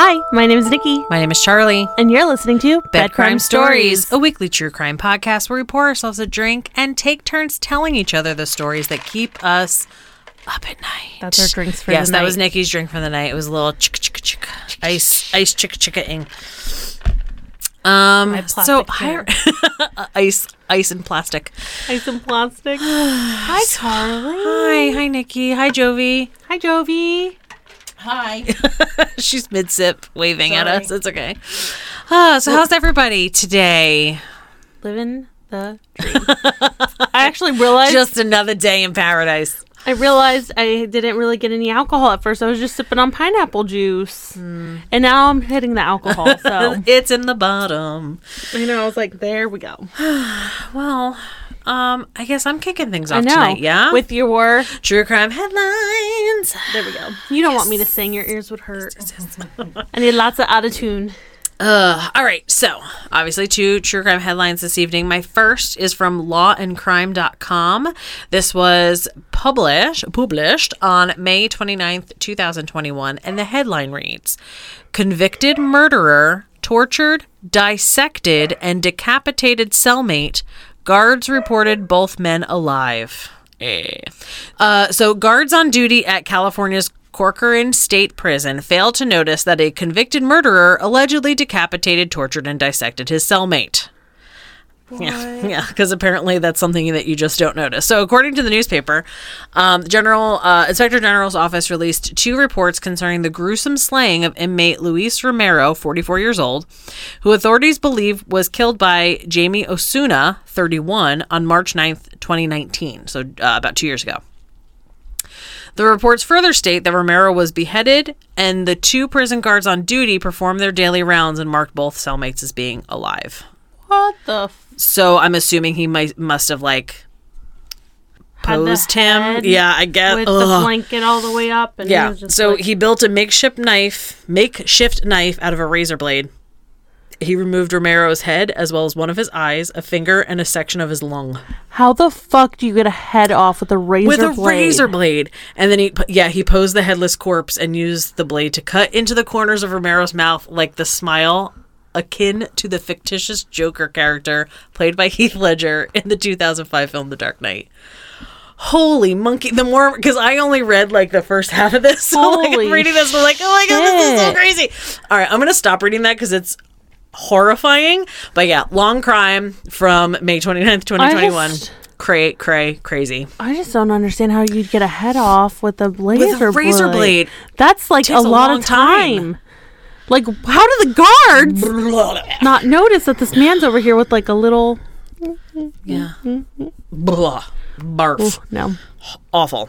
Hi, my name is Nikki, My name is Charlie. and you're listening to Bed Crime Stories, a weekly true crime podcast where we pour ourselves a drink and take turns telling each other the stories that keep us up at night. That's our drinks for yes, the night. Yes, that was Nikki's drink for the night. It was a little chicka chicka chicka ice ice chicka chicka ing. Um, so ice ice and plastic. Ice and plastic. Hi, Charlie. Hi, hi Nikki. Hi Jovi. Hi, Jovi. Hi. She's mid sip waving at us. It's okay. Ah, so how's everybody today? Living the dream. I actually realized Just another day in paradise. I realized I didn't really get any alcohol at first. I was just sipping on pineapple juice, and now I'm hitting the alcohol. So It's in the bottom. you know, I was like, there we go. Well, um, I guess I'm kicking things off tonight. Yeah, with your true crime headlines. there we go. You don't want me to sing. Your ears would hurt. I need lots of out of tune. Uh, all right. So, obviously, two true crime headlines this evening. My first is from lawandcrime.com. This was published published on May 29th, 2021, and the headline reads Convicted murderer tortured, dissected, and decapitated cellmate. Guards reported both men alive. Eh. Uh, so, guards on duty at California's Corcoran State Prison failed to notice that a convicted murderer allegedly decapitated, tortured, and dissected his cellmate. Yeah, yeah, because apparently that's something that you just don't notice. So, according to the newspaper, um, the General uh, Inspector General's office released two reports concerning the gruesome slaying of inmate Luis Romero, 44 years old, who authorities believe was killed by Jamie Osuna, 31, on March 9th, 2019. So, uh, about two years ago. The reports further state that Romero was beheaded, and the two prison guards on duty performed their daily rounds and marked both cellmates as being alive. What the? F- So I'm assuming he might must have like posed him. Yeah, I guess. with the Ugh. blanket all the way up. And he Yeah. was just So like- he built a makeshift knife, makeshift knife out of a razor blade. He removed Romero's head as well as one of his eyes, a finger, and a section of his lung How the fuck do you get a head off with a razor with a blade? razor blade. And then he, yeah, he posed the headless corpse and used the blade to cut into the corners of Romero's mouth like the smile akin to the fictitious Joker character played by Heath Ledger in the 2005 film The Dark Knight. Holy monkey! The more because I only read like the first half of this, so like Holy I'm reading this, I'm like, oh my god, this is so crazy. All right, I'm gonna stop reading that because it's horrifying. But yeah, long crime from May 29th, 2021. just- Cray, cray, crazy. I just don't understand how you'd get a head off with a With razor a razor blade. That's like a lot of time. time. Like, how do the guards not notice that this man's over here with like a little? Yeah. Blah. Barf. No, Awful.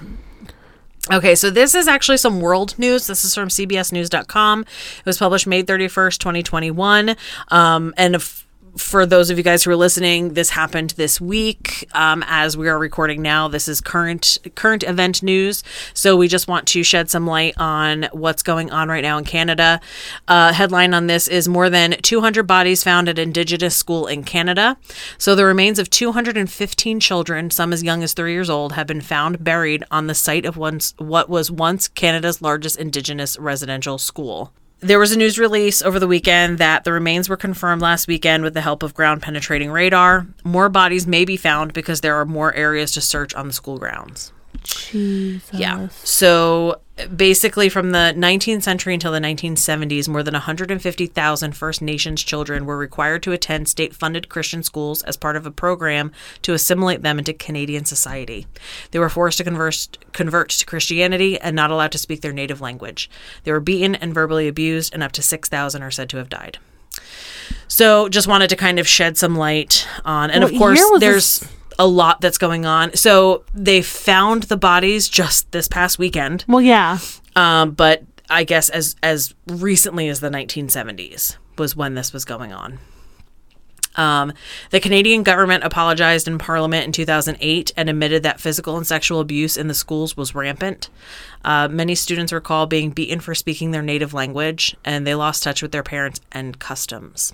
Okay, so this is actually some world news. This is from CBSNews.com. It was published May 31st, 2021. Um, and if, for those of you guys who are listening, this happened this week um, as we are recording now. This is current current event news. So we just want to shed some light on what's going on right now in Canada. Uh, headline on this is more than 200 bodies found at Indigenous school in Canada. So the remains of 215 children, some as young as three years old, have been found buried on the site of once what was once Canada's largest Indigenous residential school. There was a news release over the weekend that the remains were confirmed last weekend with the help of ground penetrating radar. More bodies may be found because there are more areas to search on the school grounds. Jesus. Yeah. So basically, from the 19th century until the 1970s, more than 150,000 First Nations children were required to attend state funded Christian schools as part of a program to assimilate them into Canadian society. They were forced to converse, convert to Christianity and not allowed to speak their native language. They were beaten and verbally abused, and up to 6,000 are said to have died. So, just wanted to kind of shed some light on, and What of course, there's this? A lot that's going on. So they found the bodies just this past weekend, Well, yeah. um, but I guess as as recently as the 1970s was when this was going on. Um, the Canadian government apologized in Parliament in 2008 and admitted that physical and sexual abuse in the schools was rampant. Uh, many students recall being beaten for speaking their native language, and they lost touch with their parents and customs.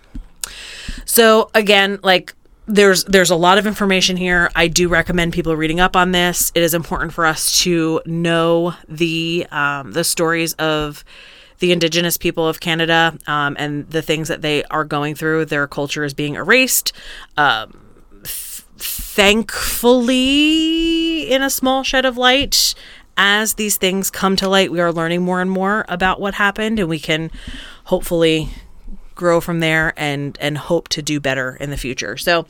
So again, like there's there's a lot of information here. I do recommend people reading up on this. It is important for us to know the um, the stories of the Indigenous people of Canada um, and the things that they are going through. Their culture is being erased. Um, th- thankfully, in a small shed of light, as these things come to light, we are learning more and more about what happened, and we can hopefully grow from there and and hope to do better in the future. So,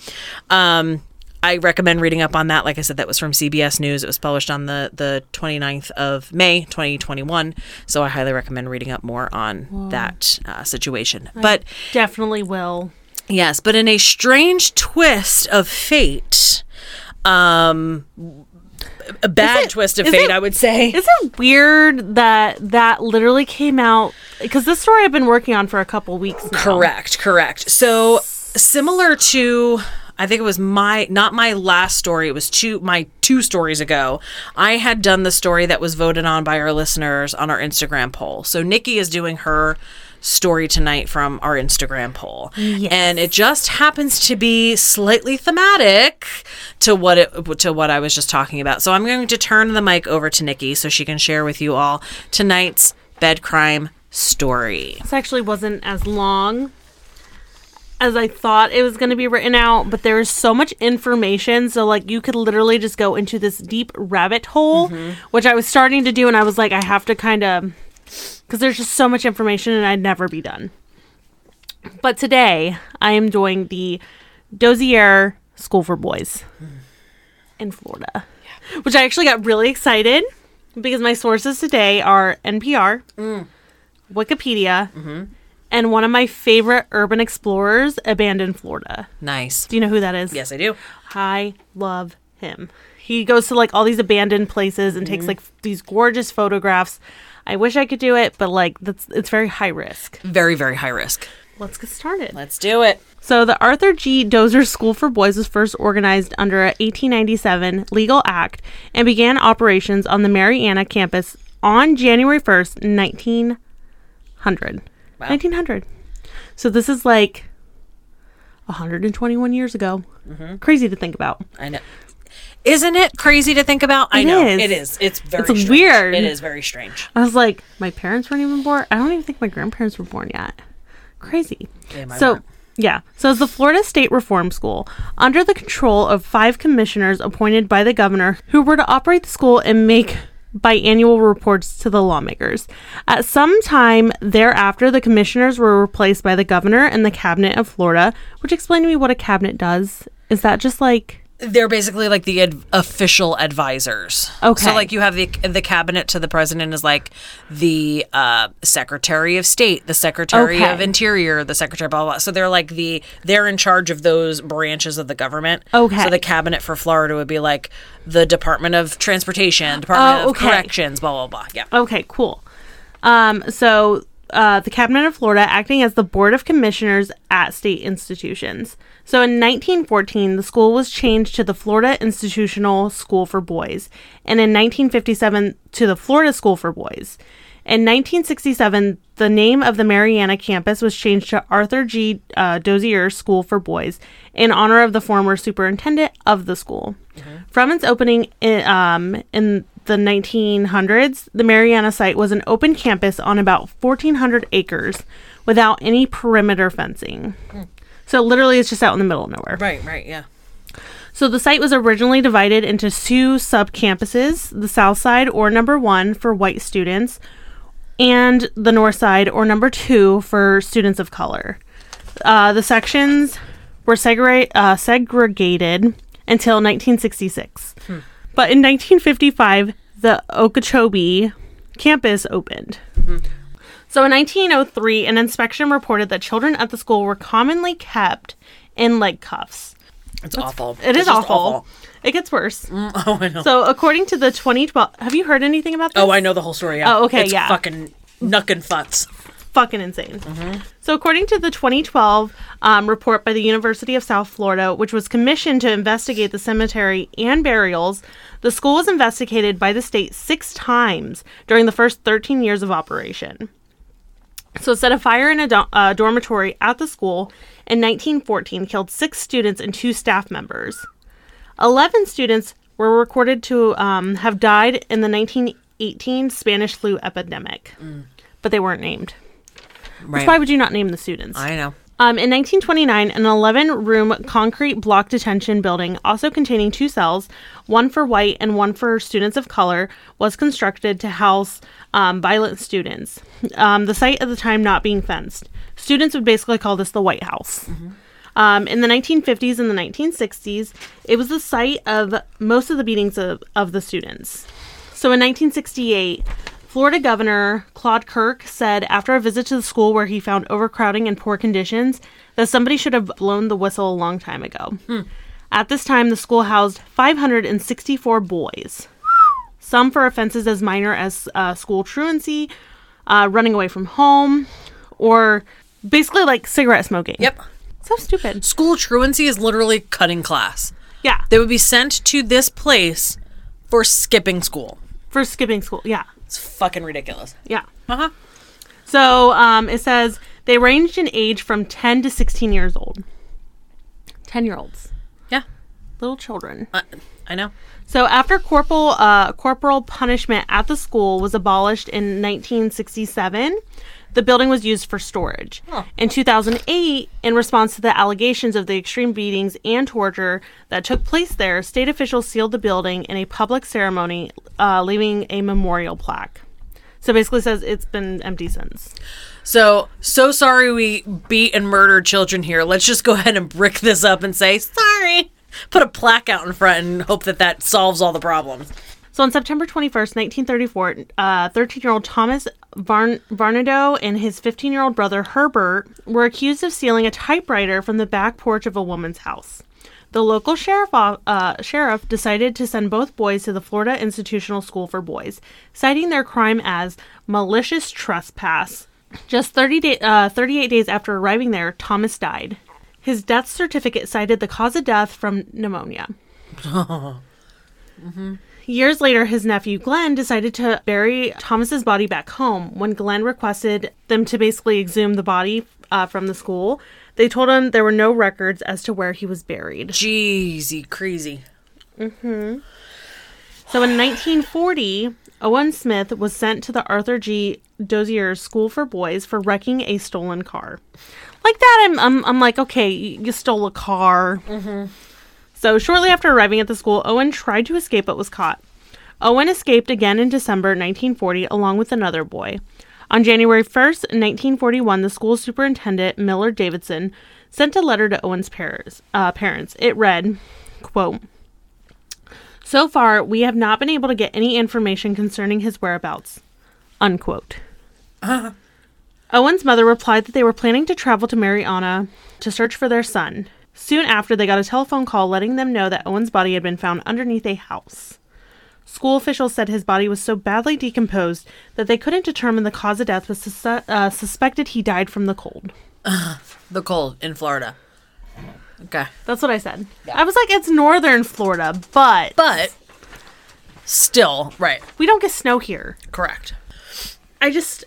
um, I recommend reading up on that. Like I said, that was from CBS News. It was published on the, the 29th of May, 2021. So I highly recommend reading up more on that uh, situation. but Definitely will. yes, but in a strange twist of fate, um, a bad it- twist of fate, it- I would say. Is it weird that that literally came out? Because this story I've been working on for a couple weeks now. Correct, correct. So similar to I think it was my not my last story, it was two my two stories ago. I had done the story that was voted on by our listeners on our Instagram poll. So Nikki is doing her story tonight from our Instagram poll. And it just happens to be slightly thematic to what it to what I was just talking about. So I'm going to turn the mic over to Nikki so she can share with you all tonight's bed crime story. This actually wasn't as long as I thought it was going to be written out, but there is so much information. So, like, you could literally just go into this deep rabbit hole, mm-hmm. which I was starting to do. And I was like, I have to kind of, because there's just so much information and I'd never be done. But today, I am doing the Dozier School for Boys in Florida, which I actually got really excited because my sources today are NPR, Wikipedia, and one of my favorite urban explorers, Abandoned Florida. Nice. Do you know who that is? Yes, I do. I love him. He goes to like all these abandoned places and takes mm-hmm. like f- these gorgeous photographs. I wish I could do it, but like that's it's very high risk. Very, very high risk. Let's get started. Let's do it. So, the Arthur G. Dozier School for Boys was first organized under a 1897 legal act and began operations on the Marianna campus on January 1st, 1900. Wow. 1900. So, this is like 121 years ago. Mm-hmm. Crazy to think about. I know. Isn't it crazy to think about? I know. is. It is. It's very It's strange. weird. It is very strange. I was like, my parents weren't even born. I don't even think my grandparents were born yet. Crazy. Yeah, so, weren't. yeah. So, it's the Florida State Reform School, under the control of five commissioners appointed by the governor, who were to operate the school and make biannual reports to the lawmakers. At some time thereafter, the commissioners were replaced by the governor and the cabinet of Florida, which explain to me what a cabinet does. Is that just like They're basically like the ad- official advisors. Okay. So like you have the the cabinet to the president is like the uh, secretary of state, the secretary Okay. of interior, the secretary blah, blah blah. So they're like the they're in charge of those branches of the government. Okay. So the cabinet for Florida would be like the Department of Transportation, Department Oh, of. Corrections, blah blah blah. Yeah. Okay, cool. Um, so uh, the Cabinet of Florida acting as the Board of Commissioners at state institutions. So in 1914, the school was changed to the Florida Institutional School for Boys, and in 1957 to the Florida School for Boys. In 1967, the name of the Marianna campus was changed to Arthur G. Uh, Dozier School for Boys in honor of the former superintendent of the school. From its opening in, um, in the 1900s, the Marianna site was an open campus on about 1,400 acres without any perimeter fencing. So literally, it's just out in the middle of nowhere. Right. Right. Yeah. So the site was originally divided into two sub campuses the south side, or number one, for white students, and the north side, or number two, for students of color. Uh, the sections were segre- uh, segregated until 1966. But in 1955, the Okeechobee campus opened. So in 1903, an inspection reported that children at the school were commonly kept in leg cuffs. It's awful. It is It's just awful. It gets worse. Oh, I know. So, according to the 2012, have you heard anything about this? oh, I know the whole story. Yeah. Oh, okay, It's yeah. Fucking knuckin' futz. Fucking insane. So, according to the 2012 um, report by the University of South Florida, which was commissioned to investigate the cemetery and burials, the school was investigated by the state six times during the first 13 years of operation. So, it set a fire in a do- uh, dormitory at the school in 1914, killed six students and two staff members. 11 students were recorded to um, have died in the 1918 Spanish flu epidemic. but they weren't named. Right. Why would you not name the students? I know. Um, in 1929, an 11 room concrete block detention building, also containing two cells, one for white and one for students of color, was constructed to house um, violent students. Um, the site at the time not being fenced. Students would basically call this the White House. Um, in the 1950s and the 1960s, it was the site of most of the beatings of, of the students. So in 1968, Florida Governor Claude Kirk said after a visit to the school where he found overcrowding and poor conditions that somebody should have blown the whistle a long time ago. At this time, the school housed 564 boys, some for offenses as minor as uh, school truancy, uh, running away from home, or basically like cigarette smoking. Yep. So stupid. School truancy is literally cutting class. Yeah. They would be sent to this place for skipping school. For skipping school. Yeah. It's fucking ridiculous. Yeah. Uh huh. So um, it says they ranged in age from 10 to 16 years old. 10 year olds. Yeah. Little children. I, I know. So after corporal uh, corporal punishment at the school was abolished in 1967, the building was used for storage. In 2008, in response to the allegations of the extreme beatings and torture that took place there, state officials sealed the building in a public ceremony, uh, leaving a memorial plaque. So basically, says it's been empty since. So, so sorry we beat and murdered children here. Let's just go ahead and brick this up and say sorry. Put a plaque out in front and hope that that solves all the problems. So on September 21st, 1934, 13 year old Thomas Varn- Varnado and his 15 year old brother Herbert were accused of stealing a typewriter from the back porch of a woman's house. The local sheriff, uh, sheriff decided to send both boys to the Florida Institutional School for Boys, citing their crime as malicious trespass. Just 30 day, uh, 38 days after arriving there, Thomas died. His death certificate cited the cause of death from pneumonia. Years later, his nephew Glenn decided to bury Thomas's body back home. When Glenn requested them to basically exhume the body uh, from the school, they told him there were no records as to where he was buried. Jeezy, crazy. Mm-hmm. So in 1940, Owen Smith was sent to the Arthur G. Dozier School for Boys for wrecking a stolen car. Like that, I'm, I'm, I'm like, okay, you you stole a car. So shortly after arriving at the school, Owen tried to escape but was caught. Owen escaped again in December 1940 along with another boy. On January 1st, 1941, the school superintendent, Miller Davidson, sent a letter to Owen's parents. Uh, parents. It read, quote, so far, we have not been able to get any information concerning his whereabouts. Unquote. Owen's mother replied that they were planning to travel to Marianna to search for their son. Soon after, they got a telephone call letting them know that Owen's body had been found underneath a house. School officials said his body was so badly decomposed that they couldn't determine the cause of death, but sus- uh, suspected he died from the cold. The cold in Florida. Okay. That's what I said. I was like, it's northern Florida, but But still, right. we don't get snow here. Correct. I just,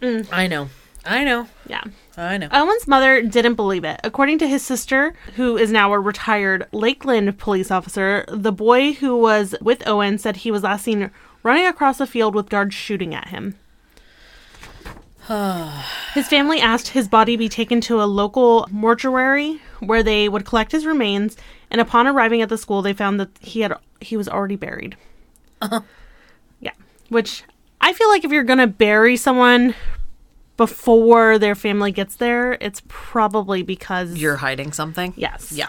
I know. I know. yeah. I know. Owen's mother didn't believe it. According to his sister, who is now a retired Lakeland police officer, the boy who was with Owen said he was last seen running across a field with guards shooting at him. his family asked his body be taken to a local mortuary where they would collect his remains, and upon arriving at the school, they found that he had he was already buried. Uh-huh. Yeah, which I feel like if you're gonna bury someone before their family gets there, it's probably because You're hiding something? yes. Yeah.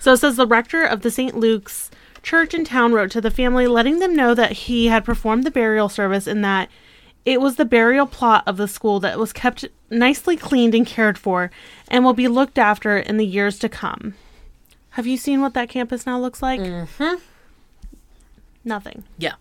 So it says the rector of the St. Luke's church in town wrote to the family, letting them know that he had performed the burial service and that it was the burial plot of the school that was kept nicely cleaned and cared for and will be looked after in the years to come. Have you seen what that campus now looks like? Mm-hmm. Nothing. Yeah.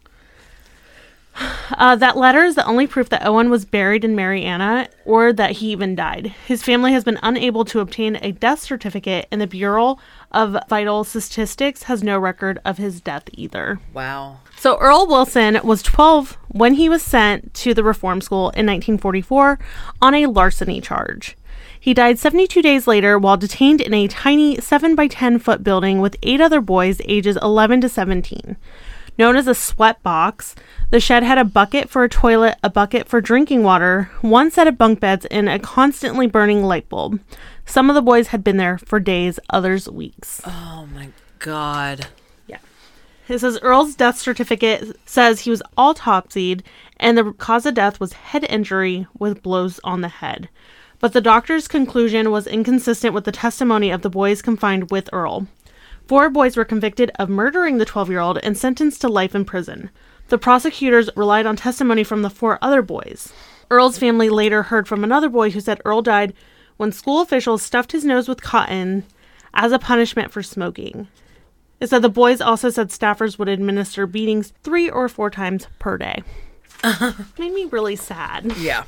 Uh, that letter is the only proof that Owen was buried in Marianna or that he even died. His family has been unable to obtain a death certificate, and the Bureau of Vital Statistics has no record of his death either. Wow. So Earl Wilson was 12 when he was sent to the reform school in 1944 on a larceny charge. He died 72 days later while detained in a tiny 7 by 10 foot building with eight other boys ages 11 to 17. Known as a sweat box, the shed had a bucket for a toilet, a bucket for drinking water, one set of bunk beds, and a constantly burning light bulb. Some of the boys had been there for days, others weeks. Oh my god. Yeah. It says Earl's death certificate says he was autopsied and the cause of death was head injury with blows on the head. But the doctor's conclusion was inconsistent with the testimony of the boys confined with Earl. Four boys were convicted of murdering the 12 year old and sentenced to life in prison. The prosecutors relied on testimony from the four other boys. Earl's family later heard from another boy who said Earl died when school officials stuffed his nose with cotton as a punishment for smoking. It said the boys also said staffers would administer beatings three or four times per day. Made me really sad. Yeah.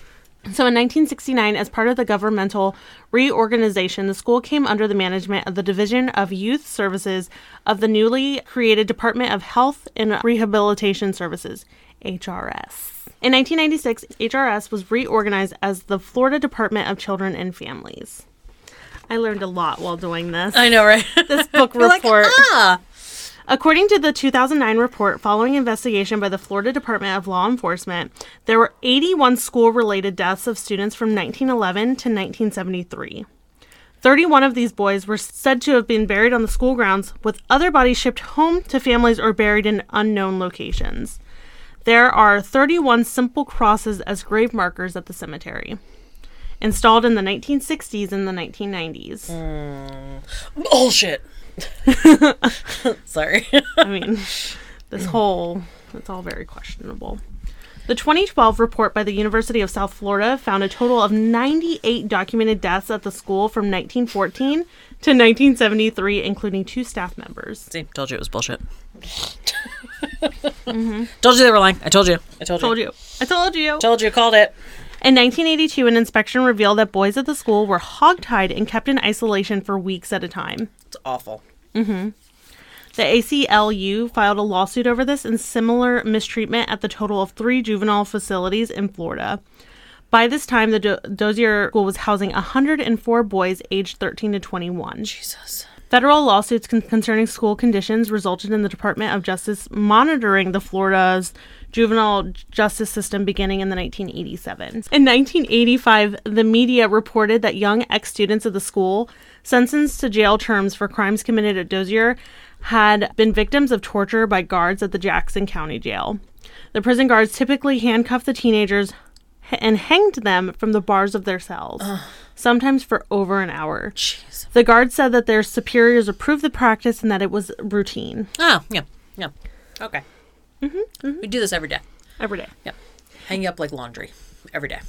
So in 1969, as part of the governmental reorganization, the school came under the management of the Division of Youth Services of the newly created Department of Health and Rehabilitation Services, HRS. In 1996, HRS was reorganized as the Florida Department of Children and Families. I learned a lot while doing this. I know, right? This book You're like, report. ah. According to the 2009 report, following investigation by the Florida Department of Law Enforcement, there were 81 school related deaths of students from 1911 to 1973. 31 of these boys were said to have been buried on the school grounds, with other bodies shipped home to families or buried in unknown locations. There are 31 simple crosses as grave markers at the cemetery, installed in the 1960s and the 1990s. Mm. Bullshit. Sorry. I mean, this whole it's all very questionable. The 2012 report by the University of South Florida found a total of 98 documented deaths at the school from 1914 to 1973, including two staff members. See, told you it was bullshit. Mm-hmm. Told you they were lying. I told you. I told you. Told you. I told you. Told you. Called it. In 1982, an inspection revealed that boys at the school were hogtied and kept in isolation for weeks at a time. It's awful. Mm-hmm. The ACLU filed a lawsuit over this and similar mistreatment at the total of three juvenile facilities in Florida. By this time, the Do- Dozier School was housing 104 boys aged 13 to 21. Jesus. Federal lawsuits con- concerning school conditions resulted in the Department of Justice monitoring the Florida's juvenile justice system beginning in the 1987. In 1985, the media reported that young ex-students of the school sentenced to jail terms for crimes committed at Dozier had been victims of torture by guards at the Jackson County Jail. The prison guards typically handcuffed the teenagers and hanged them from the bars of their cells, sometimes for over an hour. Jeez. The guard said that their superiors approved the practice and that it was routine Oh, yeah. Yeah. Okay. Mm-hmm, We do this every day. every day. Yep. Hang you up like laundry every day.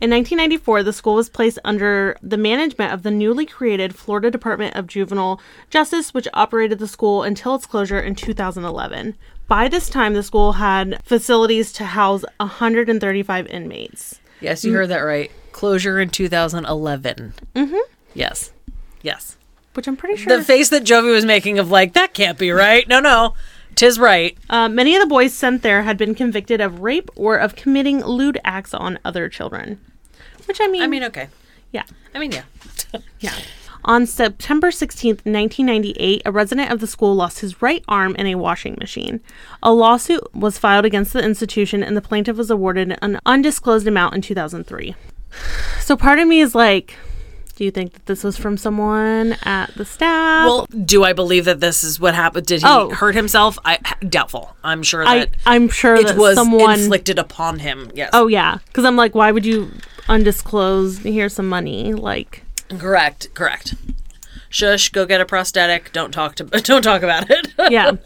In 1994, the school was placed under the management of the newly created Florida Department of Juvenile Justice, which operated the school until its closure in 2011. By this time, the school had facilities to house 135 inmates. Yes, you heard that right. Closure in 2011. Mm-hmm. Yes. Yes. Which I'm pretty sure. The face that Jovi was making of like, that can't be right. No, no. Tis right. uh, many of the boys sent there had been convicted of rape or of committing lewd acts on other children. Which I mean, I mean, okay. yeah. I mean, yeah. Yeah. On September 16th, 1998, a resident of the school lost his right arm in a washing machine. A lawsuit was filed against the institution, and the plaintiff was awarded an undisclosed amount in 2003. So part of me is like, do you think that this was from someone at the staff? Well, do I believe that this is what happened? Did he Oh. hurt himself? I doubtful. I'm sure that I'm sure it that was someone. inflicted upon him. Yes. oh, yeah. Because I'm like, why would you undisclose? Here's some money. Like, correct. Correct. Shush. Go get a prosthetic. Don't talk to. Don't talk about it. yeah.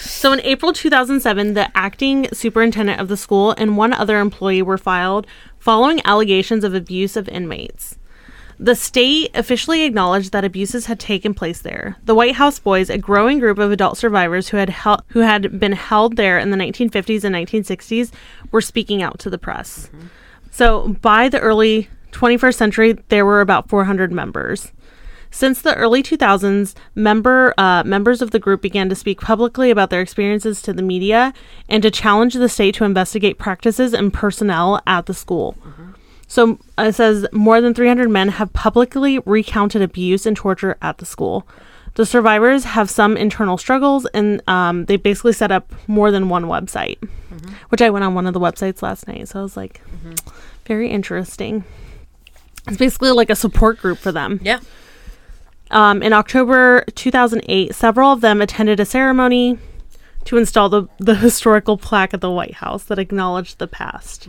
So in April 2007, the acting superintendent of the school and one other employee were filed following allegations of abuse of inmates. The state officially acknowledged that abuses had taken place there. The White House Boys, a growing group of adult survivors who had hel- who had been held there in the 1950s and 1960s, were speaking out to the press. Mm-hmm. So by the early 21st century, there were about 400 members. Since the early 2000s, member uh, members of the group began to speak publicly about their experiences to the media and to challenge the state to investigate practices and personnel at the school. So uh, it says more than 300 men have publicly recounted abuse and torture at the school. The survivors have some internal struggles, and um, they basically set up more than one website, which I went on one of the websites last night. So I was like, very interesting. It's basically like a support group for them. Yeah. Um, in October 2008, several of them attended a ceremony to install the, the historical plaque at the White House that acknowledged the past.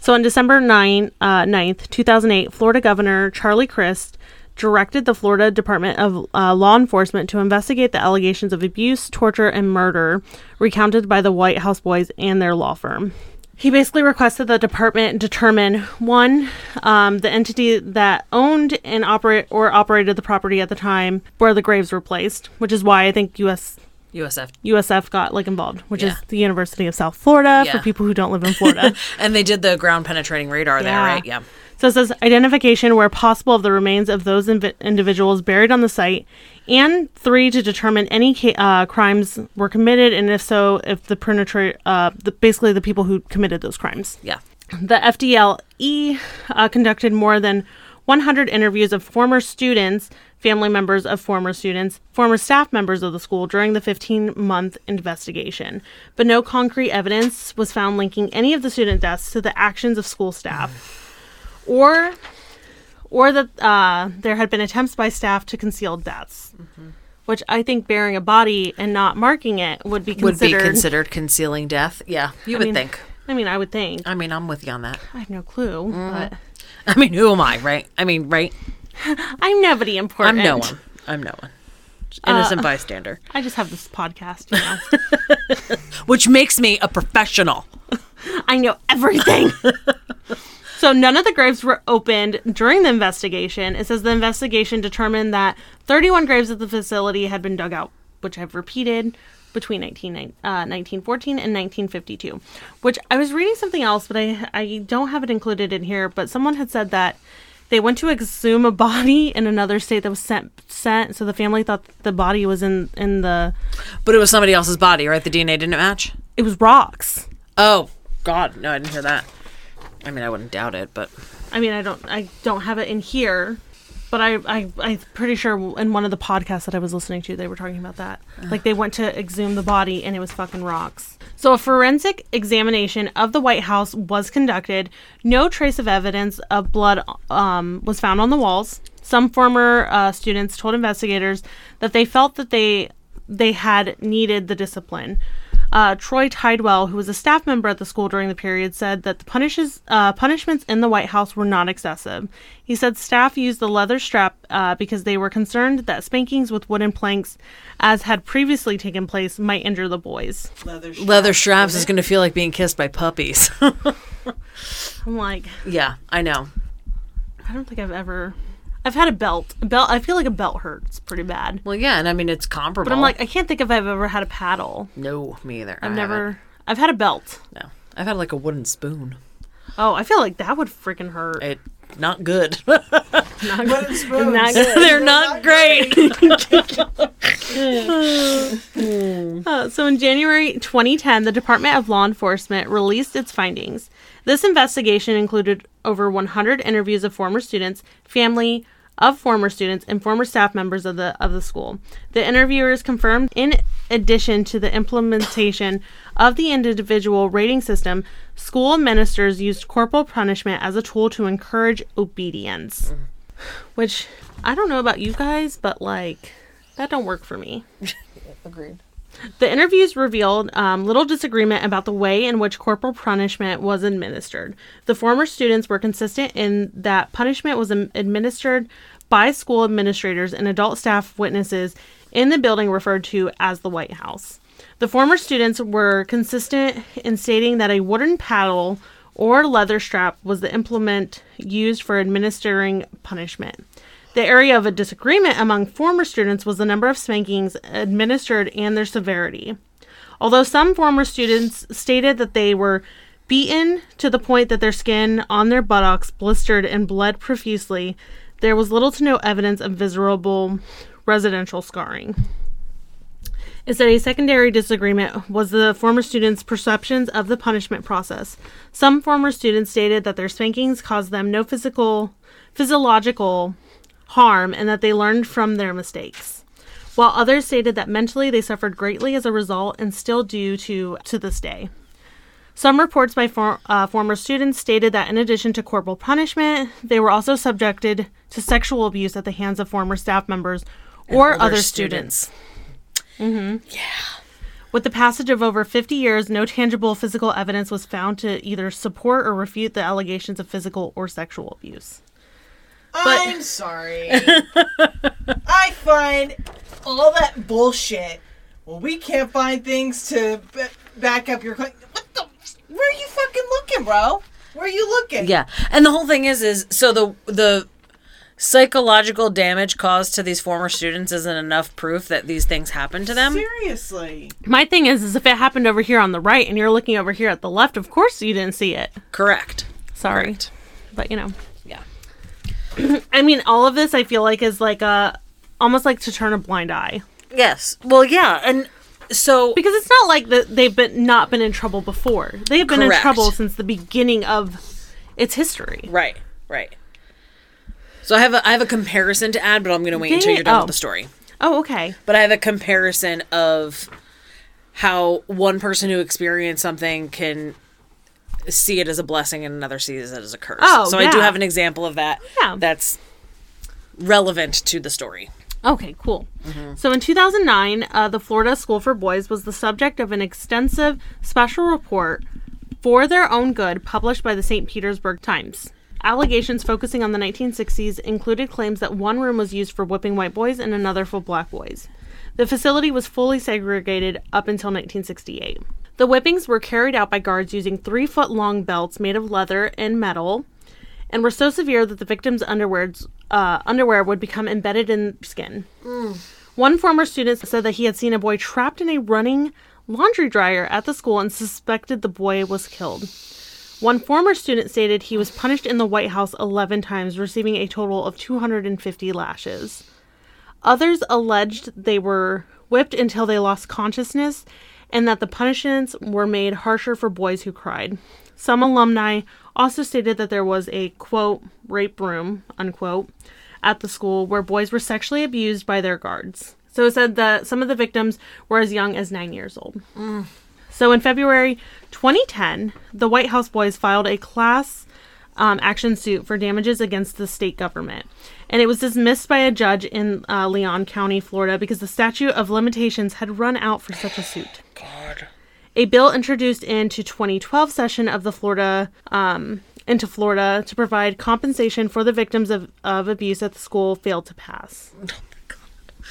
So on December 9, uh, 9th, 2008, Florida Governor Charlie Crist directed the Florida Department of uh, Law Enforcement to investigate the allegations of abuse, torture, and murder recounted by the White House boys and their law firm. He basically requested the department determine one, um, the entity that owned and operate or operated the property at the time where the graves were placed, which is why I think US USF. USF got like involved, which Yeah. is the University of South Florida for people who don't live in Florida. And they did the ground penetrating radar there, right? Yeah. So it says identification where possible of the remains of those invi- individuals buried on the site, and three to determine any ca- uh, crimes were committed, and if so, if the perpetrator, uh, the, basically the people who committed those crimes. Yeah. The FDLE uh, conducted more than 100 interviews of former students, family members of former students, former staff members of the school during the 15 month investigation. But no concrete evidence was found linking any of the student deaths to the actions of school staff or or that uh, there had been attempts by staff to conceal deaths. Which I think burying a body and not marking it would be Would considered. be considered concealing death. Yeah. You I would mean, think. I mean, I would think. I mean, I'm with you on that. I have no clue, but I mean, who am I, right? I mean, right? I'm nobody important. I'm no one. I'm no one. Innocent bystander. I just have this podcast, you know. Which makes me a professional. I know everything. So none of the graves were opened during the investigation. It says the investigation determined that 31 graves at the facility had been dug out, which I've repeated between 19, uh, 1914 and 1952. Which I was reading something else, but I I don't have it included in here. But someone had said that they went to exhume a body in another state that was sent sent, so the family thought the body was in in the But it was somebody else's body, right? The DNA didn't match? it was rocks. Oh, God. No, I didn't hear that. I mean, I wouldn't doubt it, but I mean, I don't, I don't have it in here, but I, I, I'm pretty sure in one of the podcasts that I was listening to, they were talking about that. Like they went to exhume the body, and it was fucking rocks. So a forensic examination of the White House was conducted. No trace of evidence of blood um, was found on the walls. Some former uh, students told investigators that they felt that they they had needed the discipline. Uh, Troy Tidwell, who was a staff member at the school during the period, said that the punishes, uh, punishments in the White House were not excessive. He said staff used the leather strap uh, because they were concerned that spankings with wooden planks, as had previously taken place, might injure the boys. leather straps is going to feel like being kissed by puppies. I'm like, yeah, I know. I don't think I've ever. I've had a belt. A belt. I feel like a belt hurts pretty bad. Well, yeah, and I mean, it's comparable. But I'm like, I can't think if I've ever had a paddle. no, me either. I've I never. haven't. I've had a belt. No. I've had like a wooden spoon. Oh, I feel like that would freaking hurt. It, not good. Wooden spoons. Not good. They're not great. Uh, so in January 2010, the Department of Law Enforcement released its findings. This investigation included over 100 interviews of former students, family of former students, and former staff members of the of the school. The interviewers confirmed, in addition to the implementation of the individual rating system, school ministers used corporal punishment as a tool to encourage obedience. Which I don't know about you guys, but like that don't work for me. Agreed. The interviews revealed um, little disagreement about the way in which corporal punishment was administered. The former students were consistent in that punishment was administered by school administrators and adult staff witnesses in the building referred to as the White House. The former students were consistent in stating that a wooden paddle or leather strap was the implement used for administering punishment. The area of a disagreement among former students was the number of spankings administered and their severity. Although some former students stated that they were beaten to the point that their skin on their buttocks blistered and bled profusely, there was little to no evidence of visible residential scarring. Said a secondary disagreement was the former students' perceptions of the punishment process. Some former students stated that their spankings caused them no physical, physiological harm and that they learned from their mistakes. while others stated that mentally they suffered greatly as a result and still do to to this day. Some reports by for, uh, former students stated that in addition to corporal punishment, they were also subjected to sexual abuse at the hands of former staff members or other students. Yeah. With the passage of over 50 years, no tangible physical evidence was found to either support or refute the allegations of physical or sexual abuse. I'm sorry. I find all that bullshit. Well, we can't find things to b- back up your claim. What the? Where are you fucking looking, bro? Where are you looking? Yeah, and the whole thing is, is so the the psychological damage caused to these former students isn't enough proof that these things happened to them. Seriously. My thing is, is if it happened over here on the right and you're looking over here at the left, of course you didn't see it. Correct. Sorry, Correct. but you know, Yeah. I mean, all of this I feel like is like a almost like to turn a blind eye Yes. Well, yeah, and so because it's not like that they've been not been in trouble before. They have been in trouble since the beginning of its history. right, right. So I have a I have a comparison to add, but I'm going to wait until you're done Oh. with the story. Oh, okay. But I have a comparison of how one person who experienced something can see it as a blessing and another sees it as a curse. Oh, so I do have an example of that. Yeah. That's relevant to the story. Okay, cool. Mm-hmm. So in 2009, uh, the Florida School for Boys was the subject of an extensive special report for their own good published by the St. Petersburg Times. Allegations focusing on the 1960s included claims that one room was used for whipping white boys and another for black boys. The facility was fully segregated up until 1968. The whippings were carried out by guards using three foot long belts made of leather and metal and were so severe that the victim's uh, underwear would become embedded in skin. One former student said that he had seen a boy trapped in a running laundry dryer at the school and suspected the boy was killed. One former student stated he was punished in the White House 11 times, receiving a total of 250 lashes. Others alleged they were whipped until they lost consciousness and that the punishments were made harsher for boys who cried. Some alumni also stated that there was a quote rape room unquote at the school where boys were sexually abused by their guards. So it said that some of the victims were as young as nine years old. So in February 2010, the White House boys filed a class um, action suit for damages against the state government. And it was dismissed by a judge in uh, Leon County, Florida, because the statute of limitations had run out for such a suit. God. A bill introduced into 2012 session of the Florida um, into Florida to provide compensation for the victims of, of abuse at the school failed to pass. Oh my god.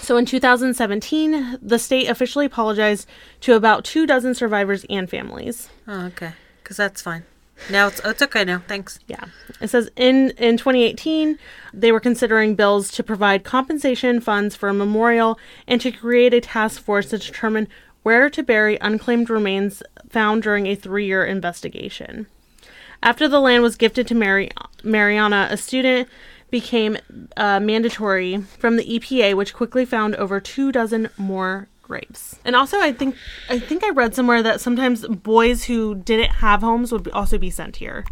so in 2017, the state officially apologized to about two dozen survivors and families. Oh, okay. Because that's fine. Now it's it's okay now. Thanks. Yeah. It says in in 2018, they were considering bills to provide compensation funds for a memorial and to create a task force to determine where to bury unclaimed remains found during a 3-year investigation. After the land was gifted to Mary Marianna, a student became uh, mandatory from the EPA, which quickly found over two dozen more graves. And also, I think I think I read somewhere that sometimes boys who didn't have homes would also be sent here.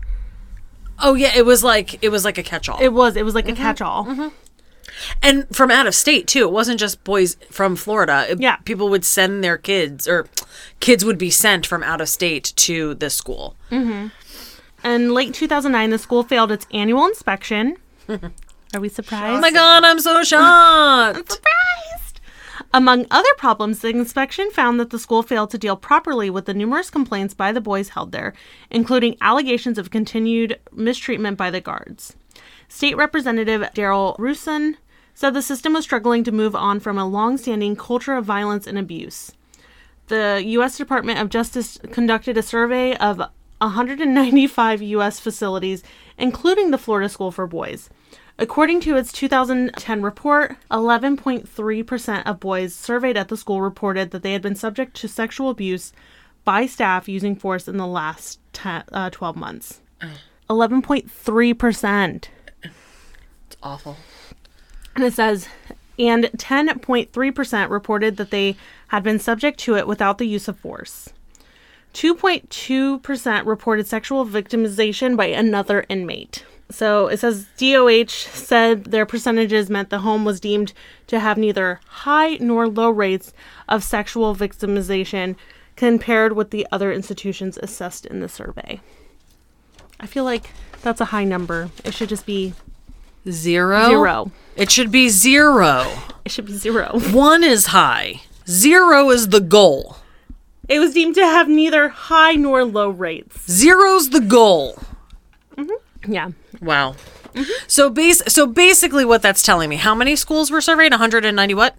Oh yeah, it was like it was like a catch-all. It was it was like a mm-hmm. catch-all. Mm-hmm. and from out of state too. It wasn't just boys from Florida. It- Yeah. people would send their kids, or kids would be sent from out of state to this school. Mm-hmm. In late 2009, the school failed its annual inspection. Are we surprised? Oh my god, I'm so shocked. surprised. Among other problems, the inspection found that the school failed to deal properly with the numerous complaints by the boys held there, including allegations of continued mistreatment by the guards. State Representative Darryl Rouson said the system was struggling to move on from a long-standing culture of violence and abuse. The U.S. Department of Justice conducted a survey of 195 U.S. facilities, including the Florida School for Boys. According to its 2010 report, 11.3% of boys surveyed at the school reported that they had been subject to sexual abuse by staff using force in the last 10, uh, 12 months. 11.3%. It's awful. And it says, and 10.3% reported that they had been subject to it without the use of force. 2.2% reported sexual victimization by another inmate. So it says DOH said their percentages meant the home was deemed to have neither high nor low rates of sexual victimization compared with the other institutions assessed in the survey. I feel like that's a high number. It should just be Zero. zero. It should be zero. It should be zero. One is high. Zero is the goal. It was deemed to have neither high nor low rates. Zero's the goal. Mm-hmm. Yeah. Wow. So base so basically what that's telling me, how many schools were surveyed? 190 what?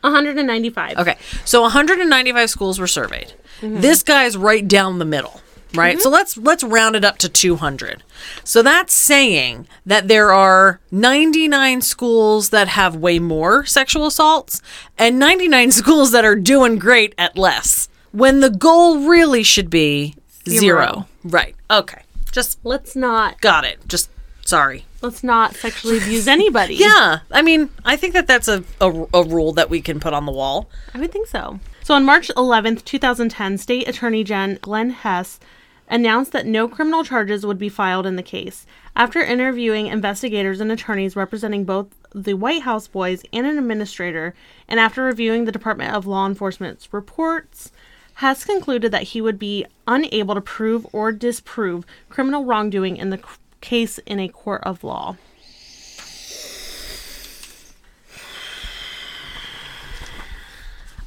195. Okay. So 195 schools were surveyed. Mm-hmm. This guy's right down the middle, right? Mm-hmm. So let's let's round it up to 200. So that's saying that there are 99 schools that have way more sexual assaults and 99 schools that are doing great at less. When the goal really should be zero. Zero. Right. Okay. Just Let's not got it. Just sorry. let's not sexually abuse anybody. Yeah, I mean, I think that that's a, a, a rule that we can put on the wall. I would think so. So on March 11th, 2010, State Attorney Gen Glenn Hess announced that no criminal charges would be filed in the case. After interviewing investigators and attorneys representing both the White House boys and an administrator, and after reviewing the Department of Law Enforcement's reports, Hess concluded that he would be unable to prove or disprove criminal wrongdoing in the c- case in a court of law.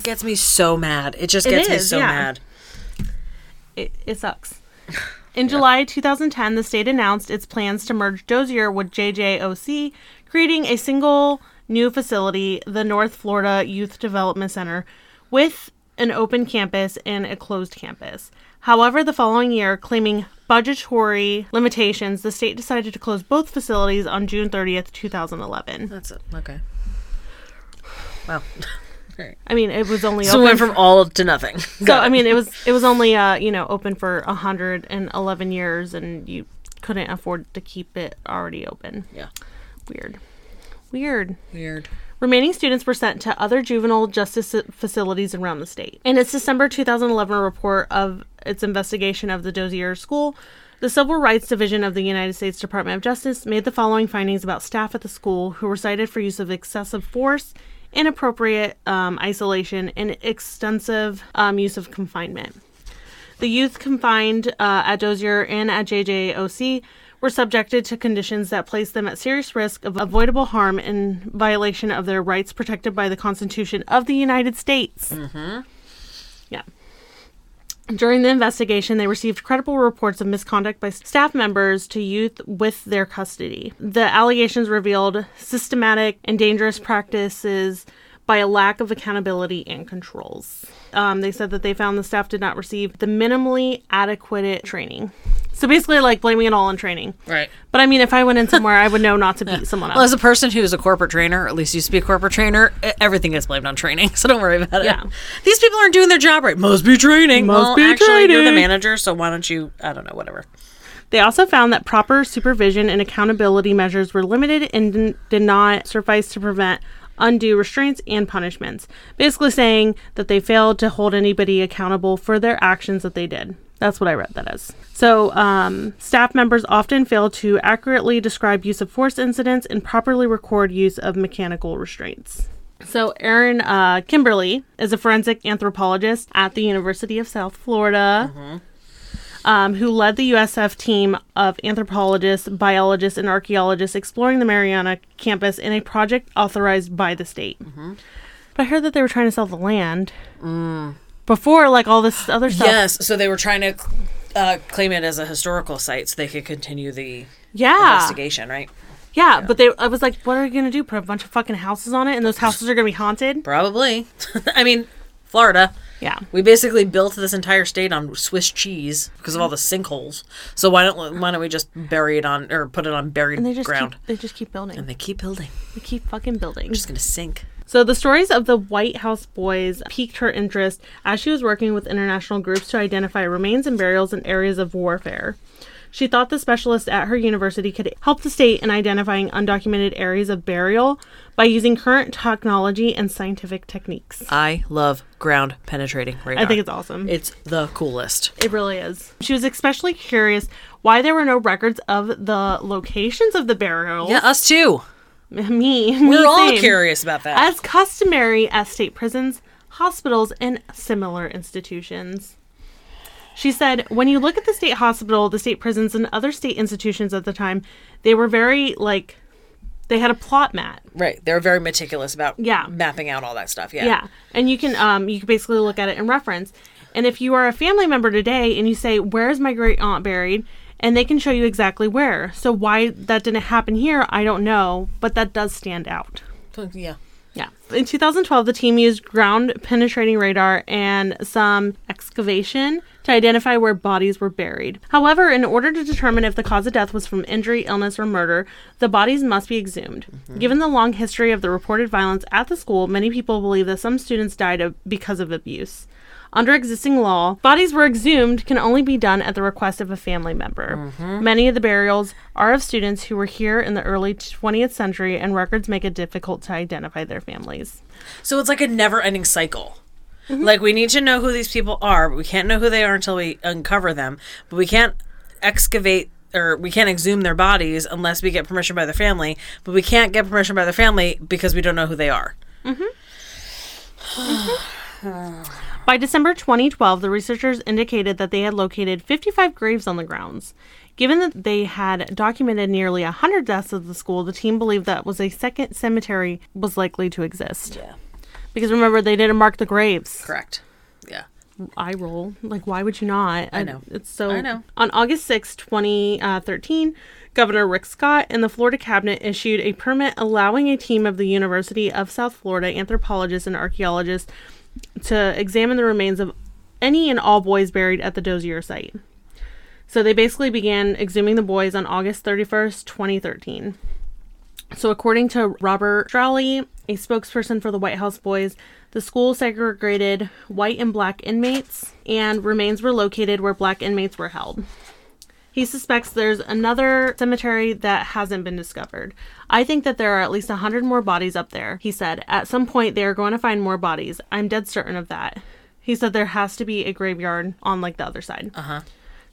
gets me so mad. It just It gets me so yeah. mad. it, it sucks. In July 2010, the state announced its plans to merge Dozier with JJOC, creating a single new facility, the North Florida Youth Development Center, with an open campus and a closed campus. However, the following year, claiming budgetary limitations, the state decided to close both facilities on June 30th, 2011. That's it. Okay. Wow. I mean, it was only So open we went from all to nothing. So I mean, it was it was only uh you know open for hundred and eleven years, and you couldn't afford to keep it already open. Yeah. Weird, weird. Weird. Remaining students were sent to other juvenile justice facilities around the state. In its December 2011 report of its investigation of the Dozier School, the Civil Rights Division of the United States Department of Justice made the following findings about staff at the school who were cited for use of excessive force, inappropriate um, isolation, and extensive um, use of confinement. The youth confined uh, at Dozier and at JJOC were subjected to conditions that placed them at serious risk of avoidable harm in violation of their rights protected by the Constitution of the United States. Mm-hmm. Yeah. During the investigation, they received credible reports of misconduct by staff members to youth with their custody. The allegations revealed systematic and dangerous practices by a lack of accountability and controls. Um, they said that they found the staff did not receive the minimally adequate training. So basically, like blaming it all on training. Right. But I mean, if I went in somewhere, I would know not to beat someone up. Well, as a person who is a corporate trainer, or at least used to be a corporate trainer, everything gets blamed on training. So don't worry about it. Yeah. These people aren't doing their job right. Must be training. Must well, be actually, you're the manager, so why don't you? I don't know. Whatever. They also found that proper supervision and accountability measures were limited and did not suffice to prevent undue restraints and punishments. Basically, saying that they failed to hold anybody accountable for their actions that they did. That's what I read that as. So, um, staff members often fail to accurately describe use of force incidents and properly record use of mechanical restraints. So, Erin uh, Kimmerle is a forensic anthropologist at the University of South Florida um, who led the USF team of anthropologists, biologists, and archaeologists exploring the Marianna campus in a project authorized by the state. But I heard that they were trying to sell the land before, like all this other stuff. Yes. So they were trying to uh, claim it as a historical site, so they could continue the yeah, investigation. Right. yeah. But they, I was like, what are you gonna do? Put a bunch of fucking houses on it, and those houses are gonna be haunted? Probably. I mean, Florida. Yeah. We basically built this entire state on Swiss cheese because of all the sinkholes. So why don't why don't we just bury it on or put it on buried And they just ground? keep, they just keep building. and they keep building. They keep fucking building. Just gonna sink. So the stories of the White House boys piqued her interest as she was working with international groups to identify remains and burials in areas of warfare. She thought the specialists at her university could help the state in identifying undocumented areas of burial by using current technology and scientific techniques. I love ground penetrating radar. I think it's awesome. it's the coolest. It really is. She was especially curious why there were no records of the locations of the burials. Yeah, us too. Me, We're me all same. curious about that. As customary at state prisons, hospitals, and similar institutions. She said, when you look at the state hospital, the state prisons, and other state institutions at the time, they were very, like, they had a plot mat. right. They're very meticulous about Yeah. mapping out all that stuff. Yeah. Yeah. And you can um you can basically look at it and reference. And if you are a family member today and you say, Where is my great aunt buried? And they can show you exactly where. So why that didn't happen here, I don't know, but that does stand out. Yeah. Yeah. In 2012, the team used ground penetrating radar and some excavation to identify where bodies were buried. However, in order to determine if the cause of death was from injury, illness, or murder, the bodies must be exhumed. Mm-hmm. Given the long history of the reported violence at the school, many people believe that some students died of, because of abuse. Under existing law, bodies were exhumed can only be done at the request of a family member. Many of the burials are of students who were here in the early 20th century, and records make it difficult to identify their families. So it's like a never ending cycle. Mm-hmm. Like we need to know who these people are, but we can't know who they are until we uncover them. But we can't excavate or we can't exhume their bodies unless we get permission by the family. But we can't get permission by the family because we don't know who they are. By December 2012, the researchers indicated that they had located 55 graves on the grounds. Given that they had documented nearly 100 deaths at the school, the team believed that was a second cemetery was likely to exist. Yeah. Because remember, they didn't mark the graves. Correct. Yeah. I roll. Like, why would you not? I know. It's so. I know. On August 6, 2013, uh, Governor Rick Scott and the Florida cabinet issued a permit allowing a team of the University of South Florida anthropologists and archaeologists to examine the remains of any and all boys buried at the Dozier site. So they basically began exhuming the boys on August 31st, 2013. So, according to Robert Straley, a spokesperson for the White House Boys, the school segregated white and black inmates, and remains were located where black inmates were held. He suspects there's another cemetery that hasn't been discovered. I think that there are at least 100 more bodies up there, he said. At some point, they are going to find more bodies. I'm dead certain of that. He said there has to be a graveyard on like the other side. Uh huh.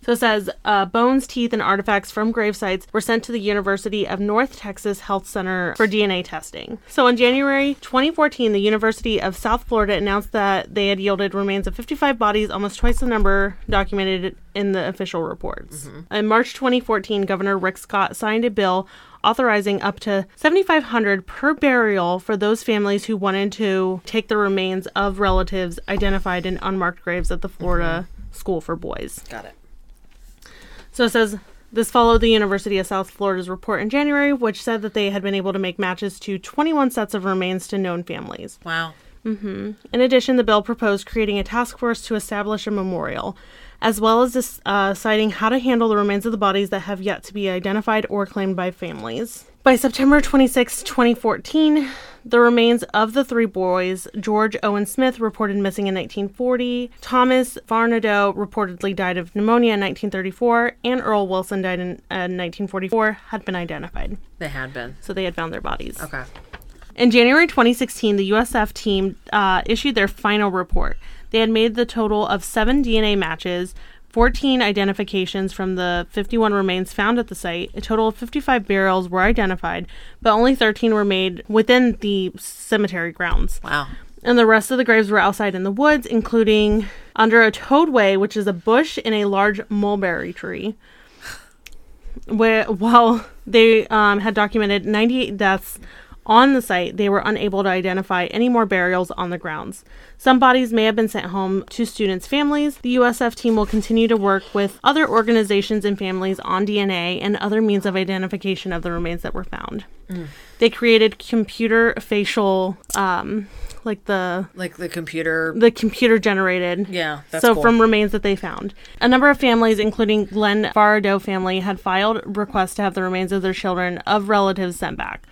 So it says uh, bones, teeth, and artifacts from grave sites were sent to the University of North Texas Health Center for DNA testing. So in January 2014, the University of South Florida announced that they had yielded remains of 55 bodies, almost twice the number documented in the official reports. In March 2014, Governor Rick Scott signed a bill authorizing up to 7500 per burial for those families who wanted to take the remains of relatives identified in unmarked graves at the Florida School for Boys. Got it. So it says this followed the University of South Florida's report in January, which said that they had been able to make matches to 21 sets of remains to known families. Wow. In addition, the bill proposed creating a task force to establish a memorial, as well as this, uh, citing how to handle the remains of the bodies that have yet to be identified or claimed by families. By September 26, 2014, the remains of the three boys, George Owen Smith, reported missing in 1940, Thomas Varnadoe reportedly died of pneumonia in 1934, and Earl Wilson died in uh, 1944, had been identified. They had been. So they had found their bodies. Okay. In January 2016, the USF team uh, issued their final report. They had made the total of seven DNA matches, 14 identifications from the 51 remains found at the site. A total of 55 burials were identified, but only 13 were made within the cemetery grounds. Wow. And the rest of the graves were outside in the woods, including under a toadway, which is a bush in a large mulberry tree. Where, while they um, had documented 98 deaths on the site, they were unable to identify any more burials on the grounds. Some bodies may have been sent home to students' families. The USF team will continue to work with other organizations and families on DNA and other means of identification of the remains that were found. They created computer facial, um, like the Like the computer. the computer generated. Yeah. That's so cool. from remains that they found, a number of families, including Glenn Varnadoe family, had filed requests to have the remains of their children of relatives sent back.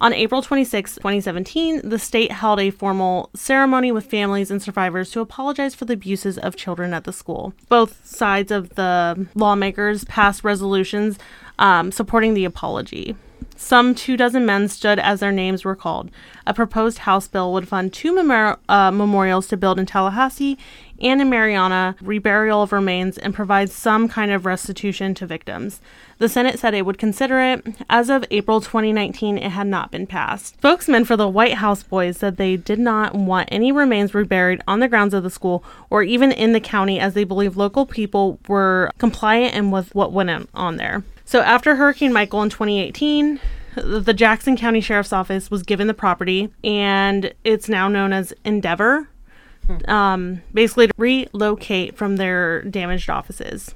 On April 26, 2017, the state held a formal ceremony with families and survivors to apologize for the abuses of children at the school. Both sides of the lawmakers passed resolutions um, supporting the apology. Some two dozen men stood as their names were called. A proposed House bill would fund two memor- uh, memorials to build in Tallahassee and in Marianna, reburial of remains, and provide some kind of restitution to victims. The Senate said it would consider it. As of April 2019, it had not been passed. Spokesman for the White House boys said they did not want any remains reburied on the grounds of the school or even in the county, as they believe local people were compliant and with what went on there. So after Hurricane Michael in 2018, the Jackson County Sheriff's Office was given the property, and it's now known as Endeavor. Um, basically, to relocate from their damaged offices.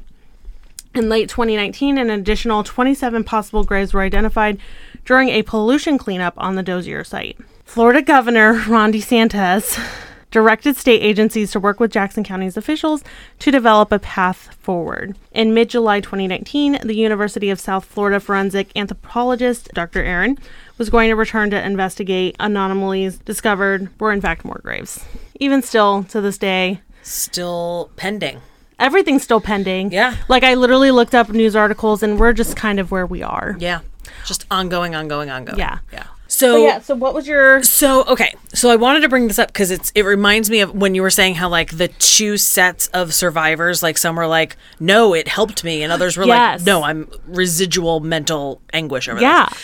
In late 2019, an additional 27 possible graves were identified during a pollution cleanup on the Dozier site. Florida Governor Ron DeSantis directed state agencies to work with Jackson County's officials to develop a path forward. In mid July 2019, the University of South Florida forensic anthropologist Dr. Erin was going to return to investigate anomalies discovered were in fact more graves. Even still, to this day, Still pending. everything's still pending. Yeah. Like I literally looked up news articles and we're just kind of where we are. Yeah. Just ongoing, ongoing, ongoing. Yeah. Yeah. So But yeah, so what was your So okay, so I wanted to bring this up because it's it reminds me of when you were saying how like the two sets of survivors, like some were like, no, it helped me, and others were Yes. like, no, I'm residual mental anguish over this. Yeah. this.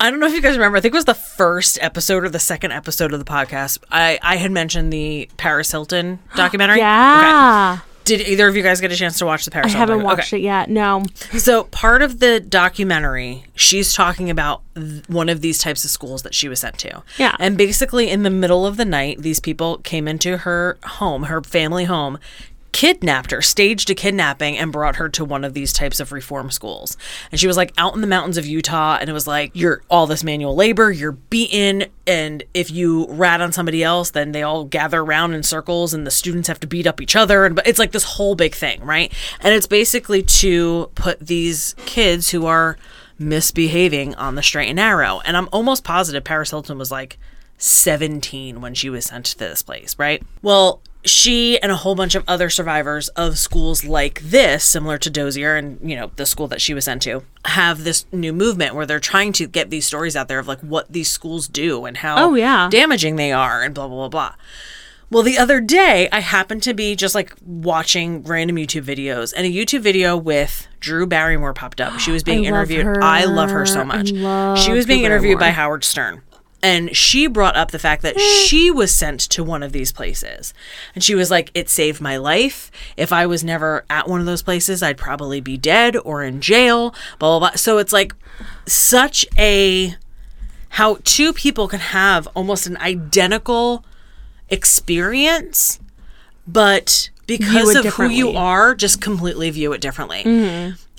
I don't know if you guys remember. I think it was the first episode or the second episode of the podcast. I I had mentioned the Paris Hilton documentary. Yeah. Okay. Did either of you guys get a chance to watch the Paris I haven't watched it yet. No. so part of the documentary, she's talking about th- one of these types of schools that she was sent to. Yeah. And basically, in the middle of the night, these people came into her home, her family home, kidnapped her, staged a kidnapping, and brought her to one of these types of reform schools. And she was like out in the mountains of Utah, and it was like, you're all this manual labor, you're beaten, and if you rat on somebody else, then they all gather around in circles, and the students have to beat up each other. And but it's like this whole big thing, right? And it's basically to put these kids who are misbehaving on the straight and narrow. And I'm almost positive Paris Hilton was like 17 when she was sent to this place, right? Well, she and a whole bunch of other survivors of schools like this, similar to Dozier and, you know, the school that she was sent to, have this new movement where they're trying to get these stories out there of like what these schools do and how Oh, yeah. damaging they are and blah, blah, blah, blah. Well, the other day, I happened to be just like watching random YouTube videos, and a YouTube video with Drew Barrymore popped up. She was being I interviewed. her. I love her so much. she was being interviewed by Howard Stern. And she brought up the fact that she was sent to one of these places. And she was like, it saved my life. If I was never at one of those places, I'd probably be dead or in jail, blah, blah, blah. So it's like such a how two people can have almost an identical experience, but because of who you are, just completely view it differently.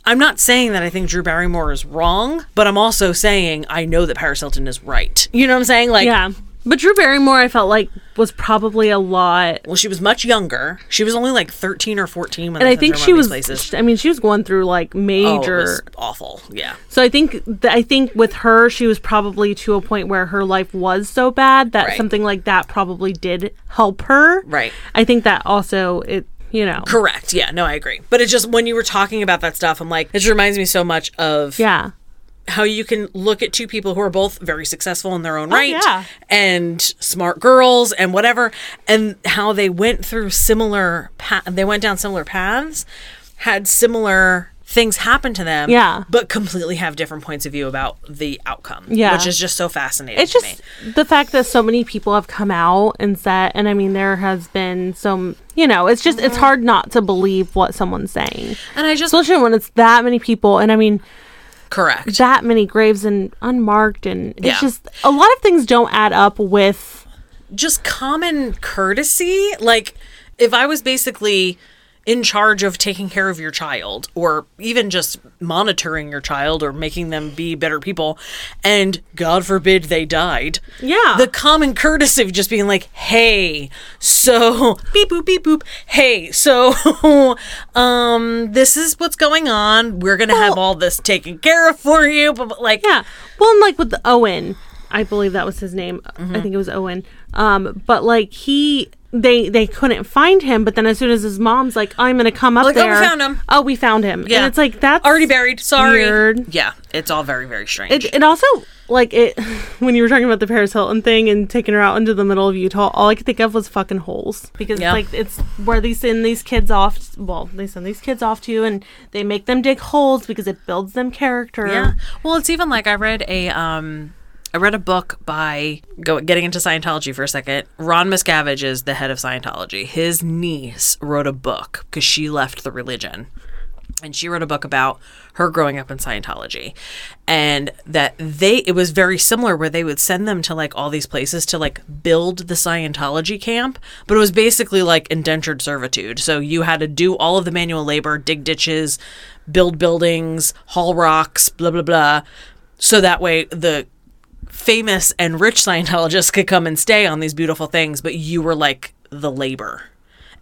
I'm not saying that I think Drew Barrymore is wrong, but I'm also saying I know that Paris Hilton is right. You know what I'm saying? Like, Yeah. But Drew Barrymore, I felt like, was probably a lot. well, she was much younger. She was only like 13 or 14 when And I think she was, places. I mean, she was going through like Oh, it major. was awful. Yeah. so I think, th- I think with her, she was probably to a point where her life was so bad that Right. something like that probably did help her. Right. I think that also, it, you know. Correct. Yeah. No, I agree. But it just when you were talking about that stuff, I'm like, it just reminds me so much of Yeah. how you can look at two people who are both very successful in their own oh, right Oh, yeah. and smart girls and whatever and how they went through similar pa- they went down similar paths had similar things happen to them Yeah. but completely have different points of view about the outcome Yeah. which is just so fascinating It's to just me the fact that so many people have come out and said, and I mean, there has been some, you know, it's just, Mm-hmm. it's hard not to believe what someone's saying. and i just Especially when it's that many people. And I mean, correct that many graves and unmarked. And it's Yeah. just, a lot of things don't add up with, just common courtesy. Like, if I was basically in charge of taking care of your child, or even just monitoring your child, or making them be better people, and God forbid they died, Yeah. the common courtesy of just being like, "Hey, so beep boop beep boop. Hey, so um, this is what's going on. We're gonna have all this taken care of for you." But like, yeah. Well, and like with the Owen, I believe that was his name. I think it was Owen. Um, but like he, they they couldn't find him. But then as soon as his mom's like, I'm gonna come up Like, oh, we there. found him. Oh, we found him. Yeah. And it's like that's Already buried. Sorry. Weird. Yeah, it's all very very strange. It, it also like it when you were talking about the Paris Hilton thing and taking her out into the middle of Utah. All I could think of was fucking holes because Yeah. like it's where they send these kids off. Well, they send these kids off to you and they make them dig holes because it builds them character. Yeah. Well, it's even like I read a um I read a book by go getting into Scientology for a second. Ron Miscavige is the head of Scientology. His niece wrote a book because she left the religion. And she wrote a book about her growing up in Scientology. And that they it was very similar where they would send them to like all these places to like build the Scientology camp, but it was basically like indentured servitude. So you had to do all of the manual labor, dig ditches, build buildings, haul rocks, blah blah blah. So that way the famous and rich Scientologists could come and stay on these beautiful things, but you were like the labor.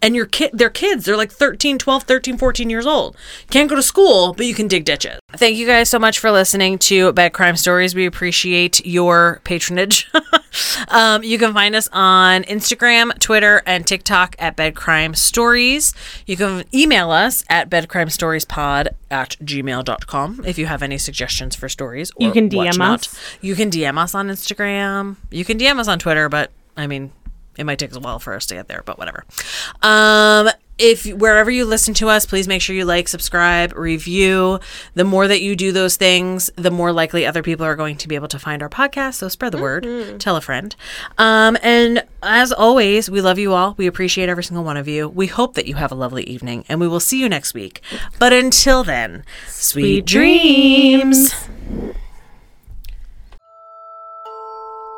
And your kid, they're kids. They're like 13, 12, 13, 14 years old. Can't go to school, but you can dig ditches. Thank you guys so much for listening to Bad Crime Stories. We appreciate your patronage. um, you can find us on Instagram, Twitter, and TikTok at Bed Crime Stories. You can email us at bedcrimestoriespod at gmail.com if you have any suggestions for stories. Or You can DM whatnot. us. You can DM us on Instagram. You can DM us on Twitter, but I mean, it might take a while for us to get there, but whatever. Um, if wherever you listen to us, please make sure you like, subscribe, review. The more that you do those things, the more likely other people are going to be able to find our podcast. So spread the word, tell a friend. Um, and as always, we love you all. We appreciate every single one of you. We hope that you have a lovely evening, and we will see you next week. But until then, sweet, Sweet dreams. dreams.